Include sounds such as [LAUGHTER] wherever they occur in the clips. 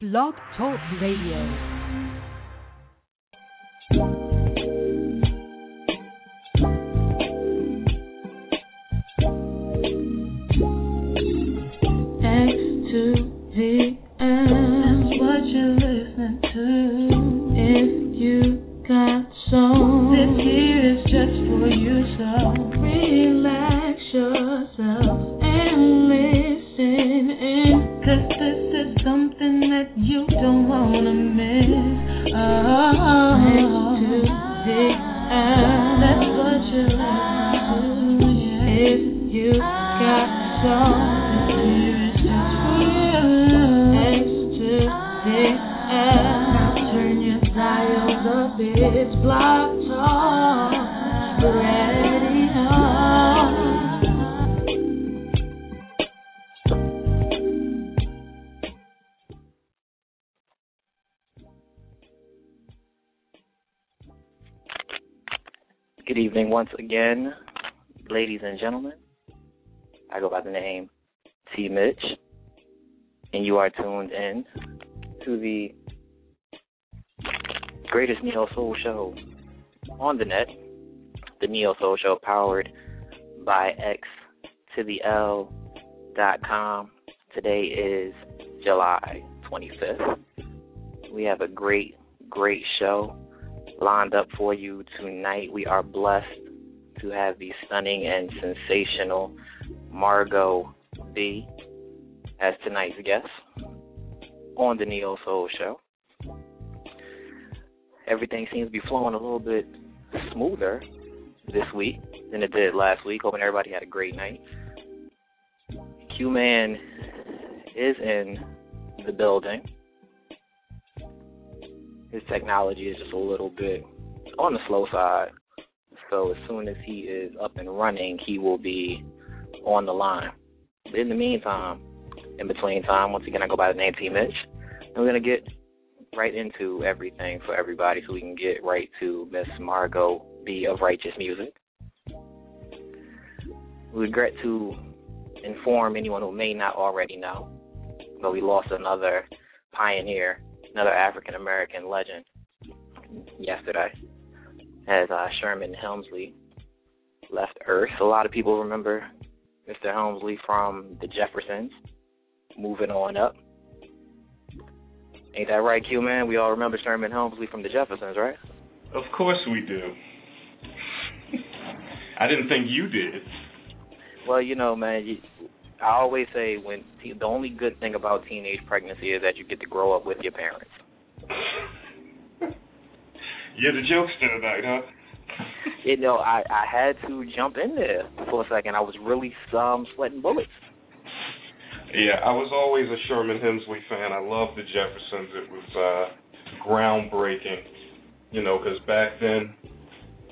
Blog Talk Radio. Good evening once again, ladies and gentlemen. I go by the name T Mitch, and you are tuned in to the greatest neo soul show on the net, the neo soul show powered by X to the L dot com. Today is July 25th. We have a great, great show lined up for you tonight. We are blessed to have the stunning and sensational Margot B as tonight's guest on the Neo Soul Show. Everything seems to be flowing a little bit smoother this week than it did last week. Hoping everybody had a great night. Q Man is in the building his technology is just a little bit on the slow side. So as soon as he is up and running, he will be on the line. But in the meantime, in between time, once again, I go by the name T Mitch. And we're going to get right into everything for everybody so we can get right to Miss Margot B of Righteous Music. We regret to inform anyone who may not already know, but we lost another pioneer another African American legend yesterday as uh, Sherman Hemsley left Earth. A lot of people remember Mr. Hemsley from the Jeffersons, moving on up. Ain't that right, Q man? We all remember Sherman Hemsley from the Jeffersons, right? Of course we do. [LAUGHS] I didn't think you did. Well, you know, man, you, I always say when te- the only good thing about teenage pregnancy is that you get to grow up with your parents. [LAUGHS] You're the jokester tonight, huh? [LAUGHS] You know, I I had to jump in there for a second. I was really um sweating bullets. Yeah, I was always a Sherman Hemsley fan. I loved the Jeffersons. It was uh groundbreaking, you know, because back then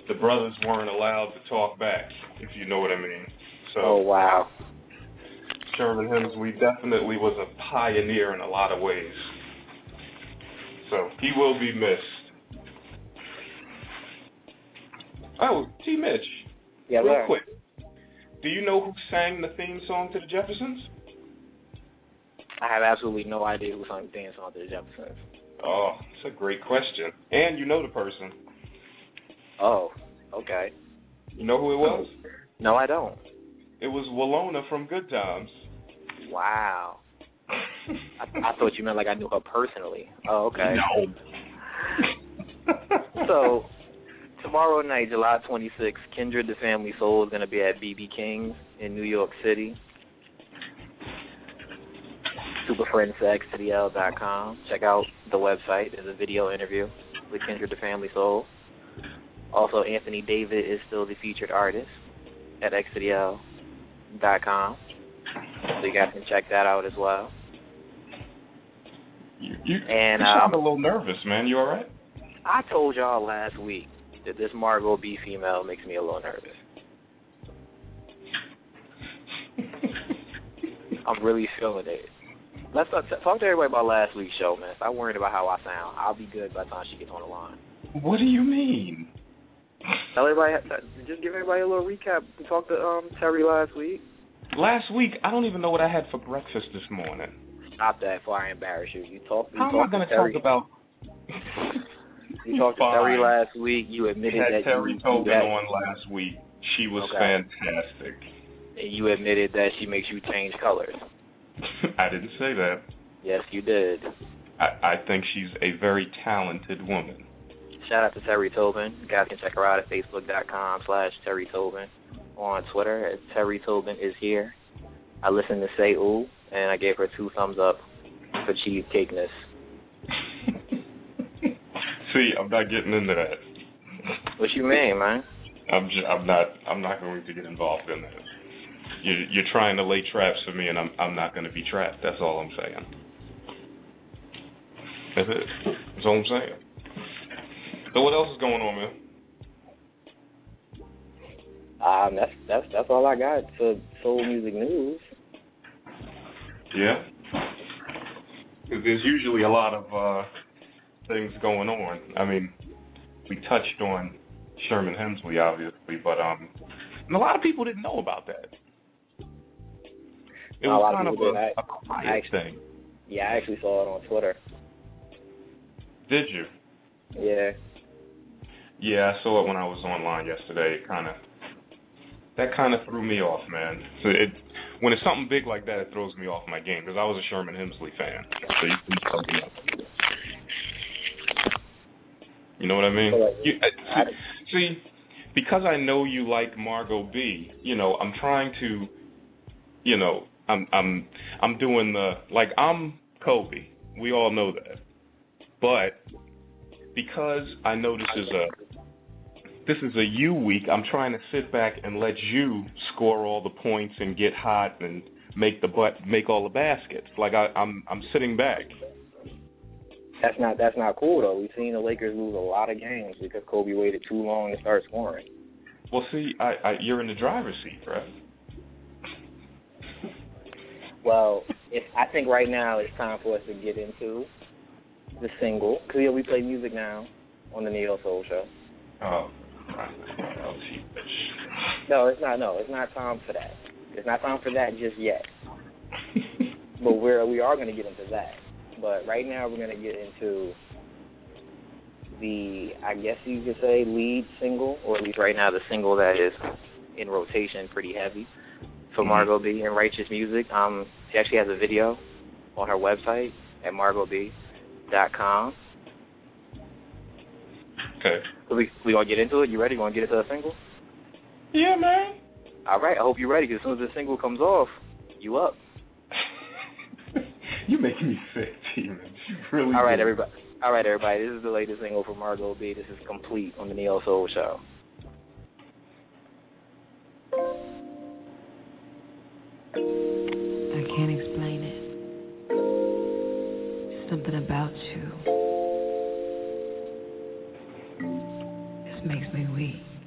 the brothers weren't allowed to talk back, if you know what I mean. So Oh wow. Sherman Hemsley definitely was a pioneer in a lot of ways. So he will be missed. Oh, T. Mitch, Yeah, real quick. Do you know who sang the theme song to the Jeffersons? I have absolutely no idea who sang the theme song to the Jeffersons. Oh, it's a great question. And you know the person. Oh, okay. You know who it was? No, I don't. It was Willona from Good Times. Wow. [LAUGHS] I, I thought you meant like I knew her personally. Oh, okay. No. [LAUGHS] [LAUGHS] So tomorrow night, July 26th, Kindred the Family Soul is going to be at BB King's in New York City. SuperFriendsXTDL.com. Check out the website. There's a video interview with Kindred the Family Soul. Also, Anthony David is still the featured artist at XTDL.com. So you guys can check that out as well. You, you, And, you sound um, a little nervous, man. You all right? I told y'all last week that this Margot B female makes me a little nervous. [LAUGHS] I'm really feeling it. Let's talk, talk to everybody about last week's show, man. Stop worrying about how I sound. I'll be good by the time she gets on the line. What do you mean? Tell everybody, just give everybody a little recap. We talked to um Terry last week. Last week, I don't even know what I had for breakfast this morning. stop that before I embarrass you. You talked. You How am I going to talk about? You talked to Terry last week. You admitted that Terry you, Tobin that, on last week. She was Okay. fantastic. and you admitted that she makes you change colors. [LAUGHS] I didn't say that. Yes, you did. I, I think she's a very talented woman. Shout out to Terry Tobin. You guys can check her out at facebook.com slash Terry Tobin. On Twitter Terry Tobin is here. I listened to Say Ooh, and I gave her two thumbs up for cheesecakeness. [LAUGHS] See, I'm not getting into that. What you mean, man? I'm just, I'm not I'm not going to get involved in that. You you're trying to lay traps for me, and I'm I'm not going to be trapped. That's all I'm saying. That's it. That's all I'm saying. So what else is going on, man? Um, that's that's that's all I got for soul music news. Yeah. There's usually a lot of uh things going on. I mean, we touched on Sherman Hemsley, obviously, but um, and a lot of people didn't know about that. It was of kind of people a, a quiet I actually- thing. Yeah, I actually saw it on Twitter. Did you? Yeah. Yeah, I saw it when I was online yesterday. It kind of that kind of threw me off, man. So it when it's something big like that, it throws me off my game because I was a Sherman Hemsley fan. So you, you, fucked me up. you know what I mean? You, I, uh, see, because I know you like Margot B. You know, I'm trying to, you know, I'm I'm I'm doing the like I'm Kobe. We all know that, but because I know this is a this is a you week, I'm trying to sit back and let you score all the points and get hot and make the butt make all the baskets. Like I, I'm I'm sitting back. that's not that's not cool though. We've seen the Lakers lose a lot of games because Kobe waited too long to start scoring. Well, see, I, I you're in the driver's seat, right? Well, if I think right now it's time for us to get into the single because yeah, we play music now on the Neo Soul Show. Oh, right. gee, bitch. No, it's not. No, it's not time for that. It's not time for that just yet. [LAUGHS] But we're we are going to get into that. But right now we're going to get into the I guess you could say lead single, or at least right now the single that is in rotation pretty heavy for Mhm. Margot B and Righteous Music. Um, she actually has a video on her website at margotb.com. Okay. So we we gonna get into it. You ready? You want to get into the single? Yeah, man. All right. I hope you're ready. Because as soon as the single comes off, you up. [LAUGHS] You're making me sick, Steven. You really. All right, do. everybody. All right, everybody. This is the latest single from Margot B. This is complete on the Neo Soul Show. I can't explain it. Something about you. Makes me weak.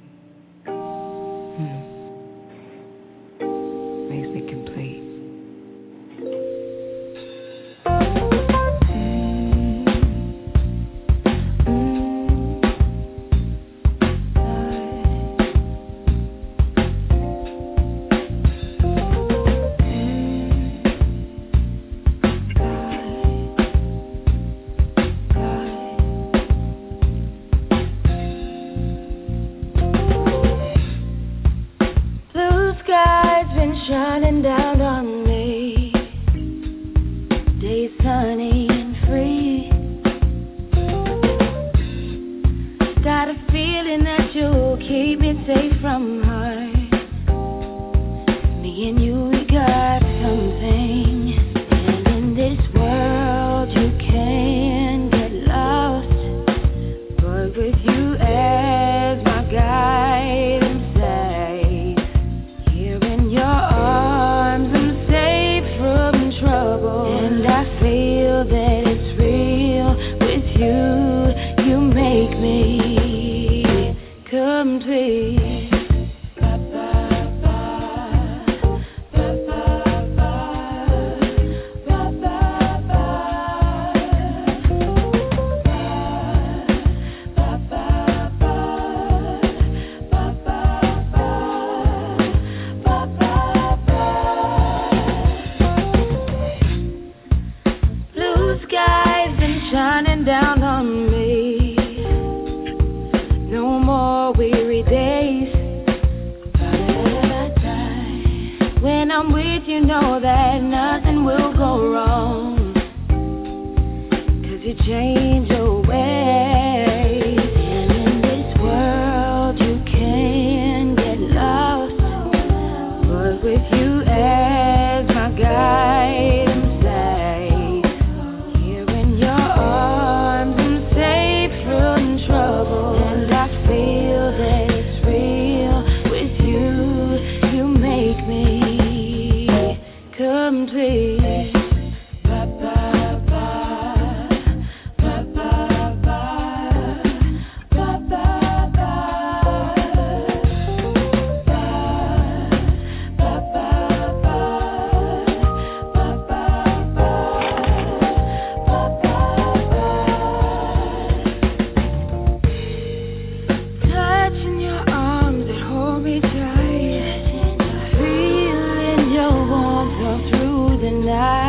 Change through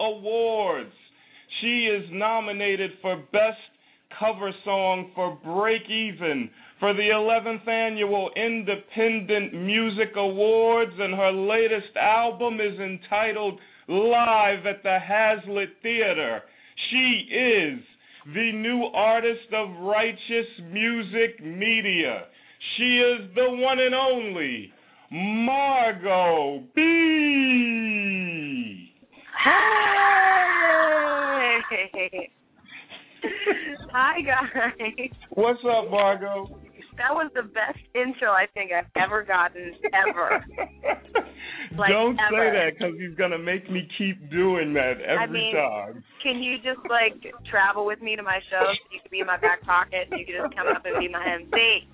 Awards. She is nominated for Best Cover Song for Break Even for the 11th Annual Independent Music Awards, and her latest album is entitled Live at the Hazlett Theater. She is the new artist of Righteous Music Media. She is the one and only Margot B. Hey! Hi guys. What's up, Margot? That was the best intro I think I've ever gotten ever. [LAUGHS] Like, Don't say that because he's gonna make me keep doing that every I mean, time. Can you just like travel with me to my show so you could be in my back pocket and you could just come up and be my MC?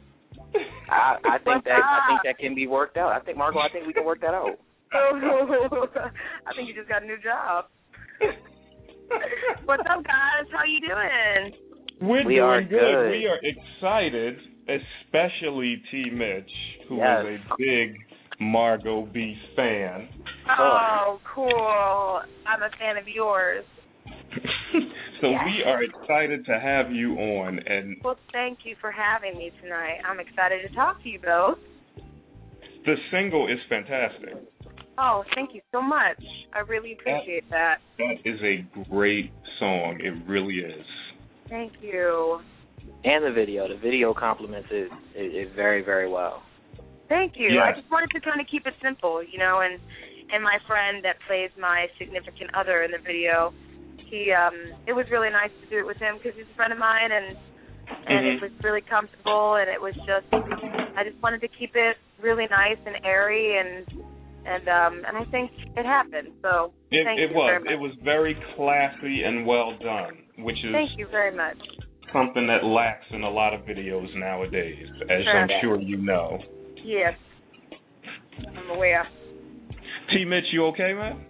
I, I think What's that I think that can be worked out. I think Margot. I think we can work that out. [LAUGHS] I think you just got a new job. [LAUGHS] What's up, guys? How you doing? We're We doing are good. good. We are excited, especially T. Mitch, who is Yes. a big Margot B fan. Oh, cool. I'm a fan of yours. [LAUGHS] so Yes. we are excited to have you on, and Well, thank you for having me tonight. I'm excited to talk to you both. the single is fantastic. Oh, thank you so much. I really appreciate that. That is a great song. It really is. Thank you. And the video. The video compliments it, it, it very very well. Thank you. Yes. I just wanted to kind of keep it simple, you know, and and my friend that plays my significant other in the video, he um it was really nice to do it with him because he's a friend of mine and and Mhm. it was really comfortable and it was just I just wanted to keep it really nice and airy and and um, and I think it happened. So It, thank it you was. very much. It was very classy and well done, which is Thank you very much. something that lacks in a lot of videos nowadays, as Sure. I'm sure you know. Yes, I'm aware. T. Mitch, you okay, man?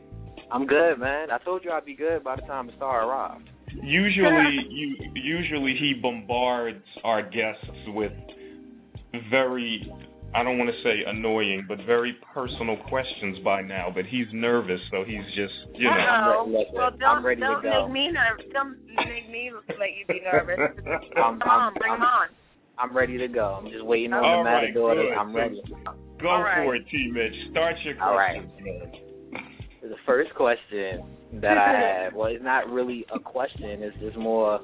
I'm good, man. I told you I'd be good by the time the star arrived. Usually, [LAUGHS] you usually he bombards our guests with very, I don't want to say annoying, but very personal questions by now. But he's nervous, so he's just, you know. Uh-oh. I'm re- listen, well, I'm don't to go. make me nervous. Don't make me let you be nervous. [LAUGHS] I'm- Come I'm- on, bring I'm- him on. I'm ready to go. I'm just waiting on All the right, matador. good. I'm ready. Go All right. for it, T. Mitch. Start your All right. questions. man. The first question that I [LAUGHS] have, well, it's not really a question. It's just more.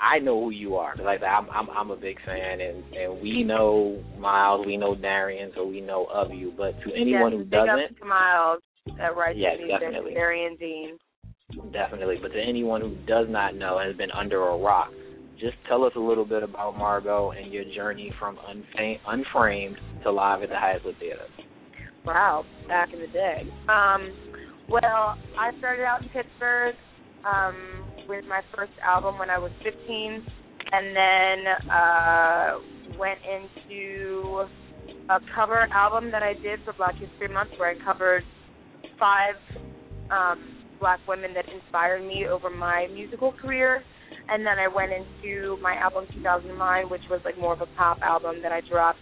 I know who you are. Like I'm, I'm, I'm a big fan, and and we know Miles, we know Darian, so we know of you. But to anyone yes, who doesn't, Miles at Right Yes, definitely. Darian Dean. definitely. But to anyone who does not know and has been under a rock, just tell us a little bit about Margot and your journey from unfam- unframed to live at the Hazlett Theater. Wow, back in the day. Um, well, I started out in Pittsburgh um, with my first album when I was 15, and then uh, went into a cover album that I did for Black History Month, where I covered five um, black women that inspired me over my musical career. And then I went into my album 2009, which was like more of a pop album that I dropped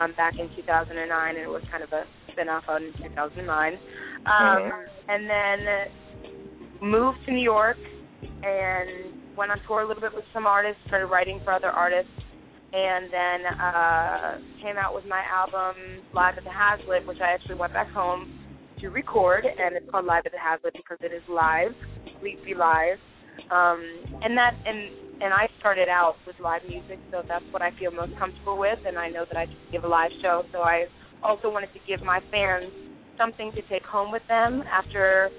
um, back in 2009, and it was kind of a spin-off on 2009. Um, Mhm. And then moved to New York and went on tour a little bit with some artists, started writing for other artists, and then uh, came out with my album Live at the Hazlett, which I actually went back home to record, and it's called Live at the Hazlett because it is live, completely live. Um, and that and and I started out with live music, so that's what I feel most comfortable with, and I know that I can give a live show, so I also wanted to give my fans something to take home with them after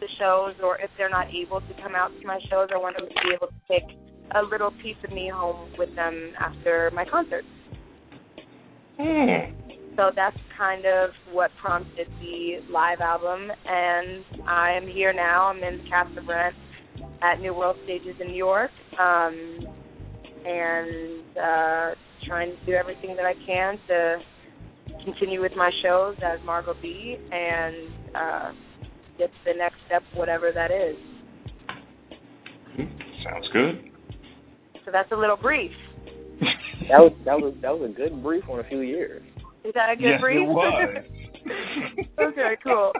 the shows, or if they're not able to come out to my shows, I want them to be able to take a little piece of me home with them after my concert. Hmm. So that's kind of what prompted the live album, and I'm here now. I'm in the cast of Rent at New World Stages in New York, um, and uh, trying to do everything that I can to continue with my shows as Margot B and uh, the next step, whatever that is. Hmm, sounds good. So that's a little brief. [LAUGHS] That was that was that was a good brief on a few years. Is that a good yes, brief? it was. [LAUGHS] [LAUGHS] okay, cool.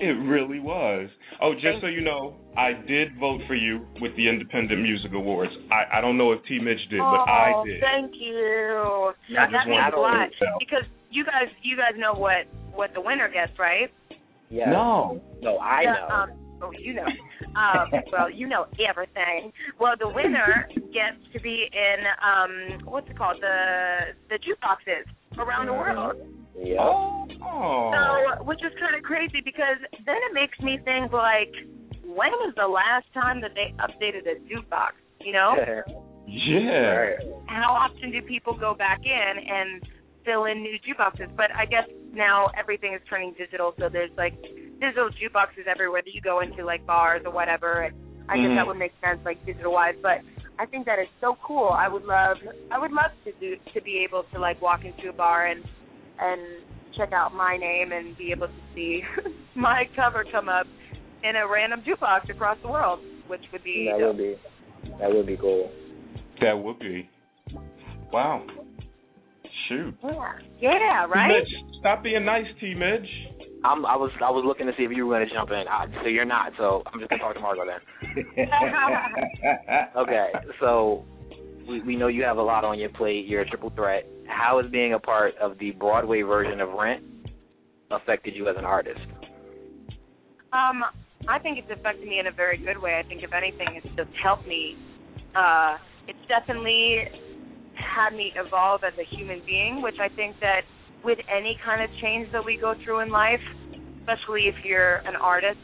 It really was. Oh, just Thank so you know, I did vote for you with the Independent Music Awards. I, I don't know if T. Mitch did, oh, but I oh, did. Thank you. I that means a lot because you guys, you guys know what what the winner gets, right? Yeah. No. No, I Yeah, know. Um, oh, you know. Um, [LAUGHS] well, you know everything. Well, the winner gets to be in um, what's it called? The the jukeboxes around the world. yeah. Oh. So, which is kind of crazy because then it makes me think like, when was the last time that they updated a jukebox? You know, yeah. Right. how often do people go back in and fill in new jukeboxes? But I guess now everything is turning digital, so there's like digital jukeboxes everywhere that you go into, like bars or whatever. And I guess Mhm. that would make sense, like digital wise. But I think that is so cool. I would love, I would love to do to be able to like walk into a bar and and check out my name and be able to see [LAUGHS] my cover come up in a random jukebox across the world, which would be That would be that would be cool. That would be. Wow. Shoot. yeah, yeah, right. Mitch, stop being nice, T. Mitch. I'm, I was I was looking to see if you were going to jump in. I, so you're not. So I'm just going to talk to Margot then. [LAUGHS] Okay. So we we know you have a lot on your plate. You're a triple threat. How has being a part of the Broadway version of Rent affected you as an artist? Um, I think it's affected me in a very good way. I think if anything, it's just helped me. Uh, it's definitely had me evolve as a human being, which I think that with any kind of change that we go through in life, especially if you're an artist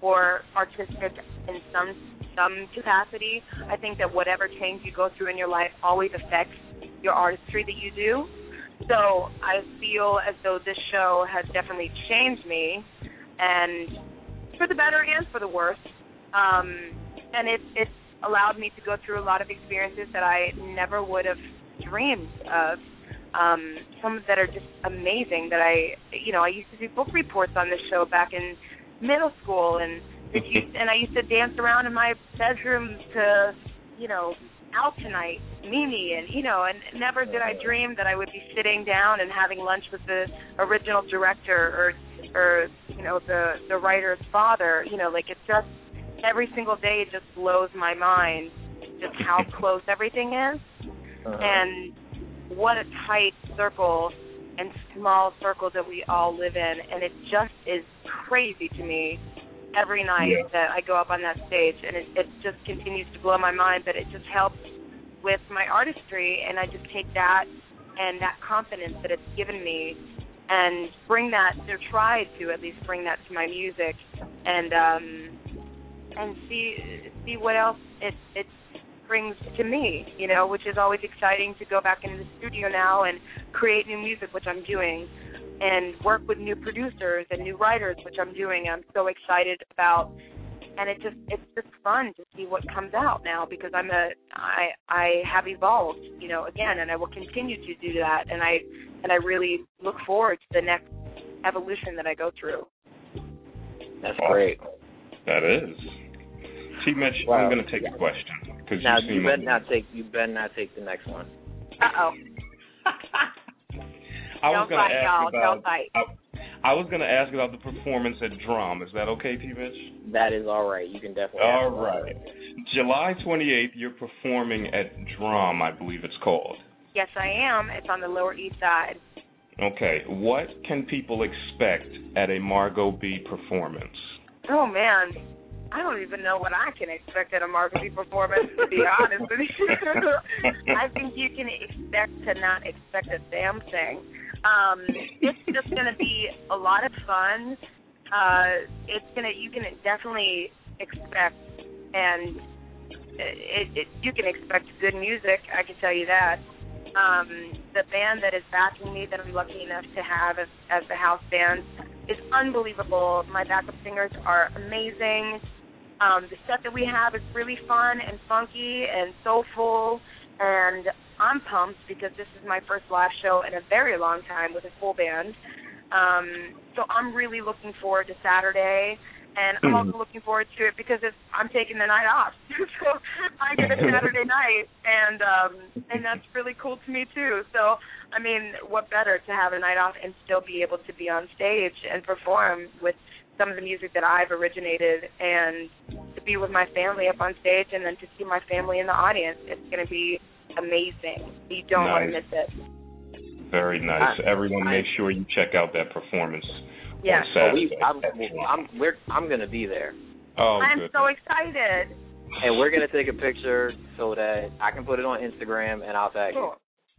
or artistic in some some capacity, I think that whatever change you go through in your life always affects your artistry that you do. So I feel as though this show has definitely changed me, and for the better and for the worse. Um, and it it's allowed me to go through a lot of experiences that I never would have dreamed of. Um, some that are just amazing. That I, you know, I used to do book reports on this show back in middle school, and it used, [LAUGHS] and I used to dance around in my bedroom to, you know, out tonight, Mimi, and you know, and never did I dream that I would be sitting down and having lunch with the original director or, or you know, the the writer's father. You know, like it's just every single day it just blows my mind just how [LAUGHS] close everything is, Uh-huh. and what a tight circle and small circle that we all live in, and it just is crazy to me every night that I go up on that stage, and it, it just continues to blow my mind. But it just helps with my artistry, and I just take that and that confidence that it's given me, and bring that or try to at least bring that to my music, and um, and see see what else it it brings to me, you know, which is always exciting to go back into the studio now and create new music, which I'm doing, and work with new producers and new writers, which I'm doing. I'm so excited about, and it just it's just fun to see what comes out now because I'm a I I have evolved, you know, again, and I will continue to do that, and I and I really look forward to the next evolution that I go through. That's great. That is. T. Mitch, Wow. I'm going to take a question because Now you you better not take you better not take the next one. Uh oh. [LAUGHS] I was Don't going to fight, ask y'all. about. Don't fight. I, I was going to ask about the performance at Drum. Is that okay, T. Mitch? That is all right. You can definitely. ask All about right. July 28th, you're performing at Drum, I believe it's called. Yes, I am. It's on the Lower East Side. Okay. What can people expect at a Margot B performance? Oh man, I don't even know what I can expect at a marketing performance. To be honest with you, [LAUGHS] I think you can expect to not expect a damn thing. Um, it's just going to be a lot of fun. Uh, it's gonna you can definitely expect and it, it you can expect good music. I can tell you that. Um, the band that is backing me, that I'm lucky enough to have as, as the house band, is unbelievable. My backup singers are amazing. Um, the set that we have is really fun and funky and soulful, and I'm pumped because this is my first live show in a very long time with a full band. Um, so I'm really looking forward to Saturday, and I'm also looking forward to it because it's, I'm taking the night off, [LAUGHS] so I get a Saturday [LAUGHS] night, and um, and that's really cool to me too. So I mean, what better to have a night off and still be able to be on stage and perform with some of the music that I've originated and to be with my family up on stage and then to see my family in the audience. It's going to be amazing. You don't want to miss it. Very nice. I- Everyone, I- make sure you check out that performance Yes. on Well, Saturday. we, I'm. I'm, we're, I'm gonna be there, oh, I'm good. so excited. and we're gonna take a picture so that I can put it on Instagram, and I'll tag you.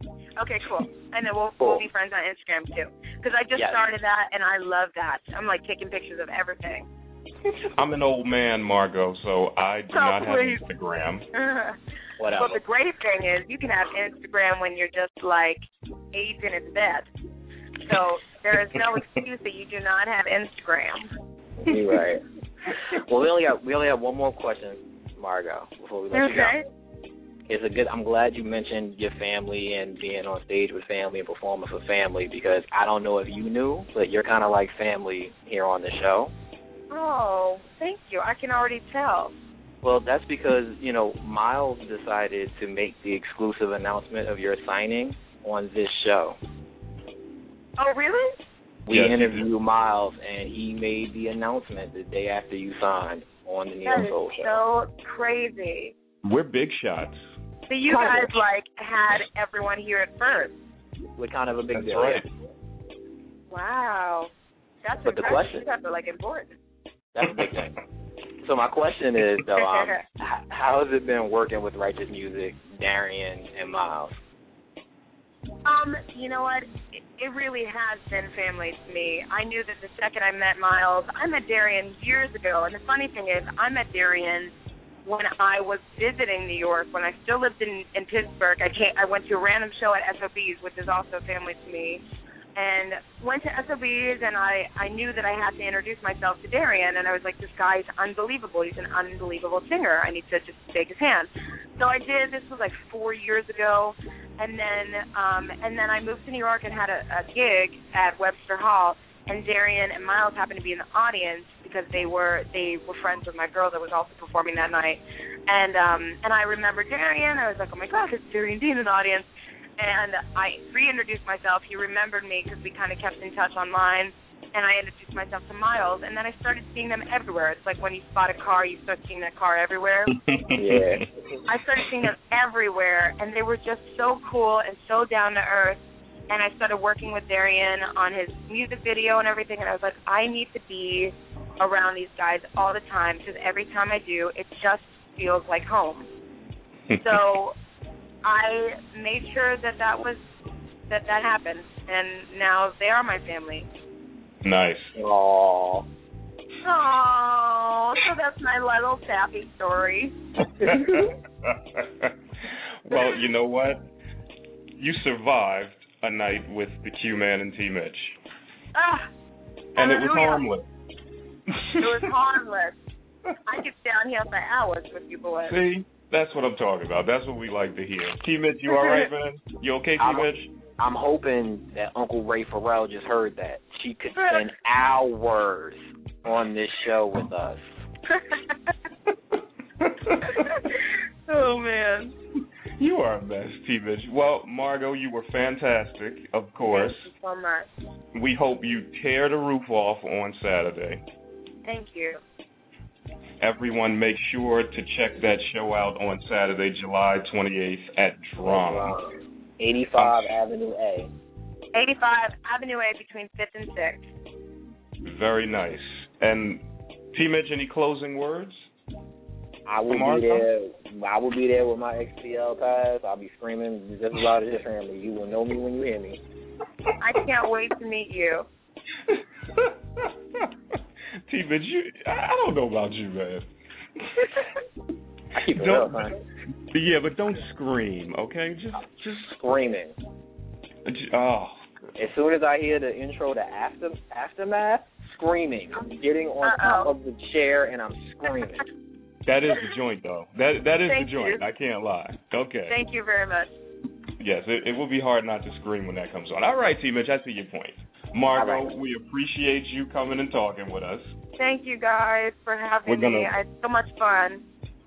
Cool. Okay, cool. And then we'll Cool. we'll be friends on Instagram too. Because I just Yes. started that and I love that. I'm like taking pictures of everything. [LAUGHS] I'm an old man, Margot, so I do Oh, not have please. Instagram. [LAUGHS] Whatever. Well, the great thing is you can have Instagram when you're just like aging in bed. So there is no [LAUGHS] excuse that you do not have Instagram. You're right. Well, we only got we only have one more question, Margot, before we let you go. Okay. It's a good. I'm glad you mentioned your family and being on stage with family and performing for family because I don't know if you knew, but you're kind of like family here on the show. Oh, thank you. I can already tell. Well, that's because you know Miles decided to make the exclusive announcement of your signing on this show. Oh, really? We Yes, he interviewed Miles, and he made the announcement the day after you signed on the Neo That is Soul show. so crazy. We're big shots. So you guys of. like had everyone here at first. We're kind of a big That's deal. right. Wow. That's But the question- You guys are like important. That's a big thing. So my question is, though, um, [LAUGHS] how has it been working with Righteous Music, Darian, and Miles? Um, you know what? It, it really has been family to me. I knew that the second I met Miles, I met Darian years ago, and the funny thing is, I met Darian when I was visiting New York, when I still lived in in Pittsburgh, I came I went to a random show at SOBs, which is also family to me, and went to SOBs and I I knew that I had to introduce myself to Darian and I was like this guy's unbelievable. He's an unbelievable singer. I need to just shake his hand. So I did. This was like 4 years ago and then um and then I moved to New York and had a, a gig at Webster Hall and Darian and Miles happened to be in the audience because they were they were friends with my girl that was also performing that night. And um and I remember Darian. I was like, oh my god, it's Darian Dean in the audience. And I reintroduced myself. He remembered me because we kind of kept in touch online. And I introduced myself to Miles, and then I started seeing them everywhere. It's like when you spot a car, you start seeing that car everywhere. [LAUGHS] yeah. I started seeing them everywhere, and they were just so cool and so down to earth and I started working with Darian on his music video and everything, and I was like, I need to be around these guys all the time because every time I do, it just feels like home. [LAUGHS] so I made sure that that was that that happened, and now they are my family. Nice. Aww. Oh, so that's my little sappy story. [LAUGHS] well, you know what? You survived a night with the Q Man and T Mitch. Ah, and it was harmless. It was harmless. I could stay on here for hours with you boys. See, that's what I'm talking about. That's what we like to hear. T Mitch, you all right, [LAUGHS] man? You okay, T I'm- Mitch? I'm hoping that Uncle Ray Farrell just heard that. She could spend hours on this show with us. [LAUGHS] oh man. You are a mess, T Bitch. Well, Margot, you were fantastic, of course. Thank you so much. We hope you tear the roof off on Saturday. Thank you. Everyone, make sure to check that show out on Saturday, July 28th at Drum. 85 Avenue A. 85 Avenue A between 5th and 6th. Very nice. And T Mitch, any closing words? I will Martha? be there. I will be there with my XPL pass. I'll be screaming just as loud as your family. You will know me when you hear me. I can't wait to meet you. [LAUGHS] T Mitch, you, I don't know about you, man. [LAUGHS] I keep it Don't- up, man. Yeah, but don't scream, okay? Just, just, Screaming. oh, As soon as I hear the intro to after aftermath, screaming. I'm getting on top Uh-oh. of the chair and I'm screaming. That is the joint, though. That that is Thank the joint. you. I can't lie. Okay. Thank you very much. Yes, it, it will be hard not to scream when that comes on. All right, T. Mitch, I see your point. Margot, All right. we appreciate you coming and talking with us. Thank you guys for having We're gonna- me. I had so much fun.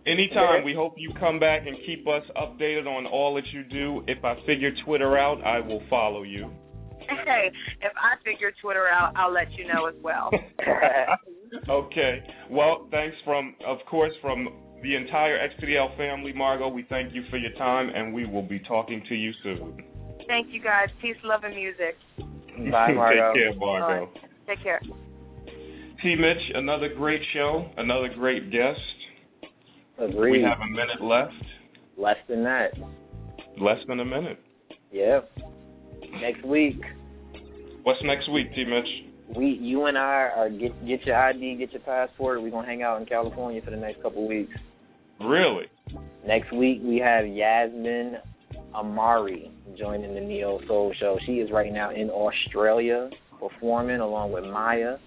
Anytime, we hope you come back and keep us updated on all that you do. If I figure Twitter out, I will follow you. Hey, if I figure Twitter out, I'll let you know as well. [LAUGHS] okay. Well, thanks from, of course, from the entire XPDL family, Margot. We thank you for your time, and we will be talking to you soon. Thank you guys. Peace, love, and music. [LAUGHS] Bye, Margo. Take care, Margot. Take care. T. Mitch, another great show, another great guest. Agreed. We have a minute left. Less than that. Less than a minute. Yeah. Next week, What's next week, T. Mitch? We you and I are get get your ID, get your passport. We're gonna hang out in California for the next couple weeks. Really? Next week we have Yasmin Amari joining the Neo Soul Show. She is right now in Australia performing along with Maya.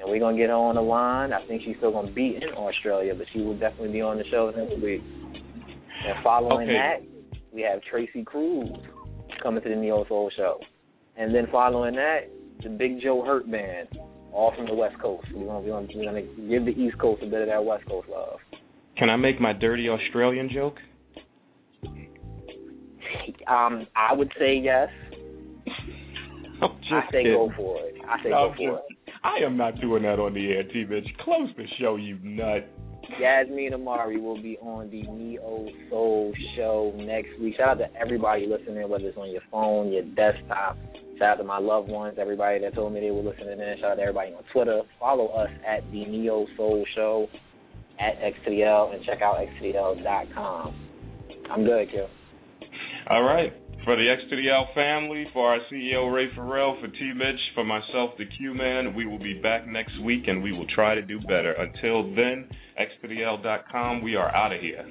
And we're gonna get her on the line. I think she's still gonna be in Australia, but she will definitely be on the show next week. And following Okay. that, we have Tracy Cruz coming to the Neo Soul Show. And then following that, the Big Joe Hurt Band, all from the West Coast. We're gonna, we're gonna, we're gonna give the East Coast a bit of that West Coast love. Can I make my dirty Australian joke? Um, I would say yes. [LAUGHS] I'm just I say kidding. go for it. I say I'm go for just- I am not doing that on the air, T. Mitch. Close the show, you nut. it. Yasmin Amari will be on the Neo Soul Show next week. Shout out to everybody listening, whether it's on your phone, your desktop. Shout out to my loved ones, everybody that told me they were listening in. Shout out to everybody on Twitter. Follow us at the Neo Soul Show at XTL and check out XTL.com. I'm good, Kill. All right. For the X to the L family, for our CEO Ray Farrell, for T Mitch, for myself, the Q Man, we will be back next week and we will try to do better. Until then, X to the we are out of here.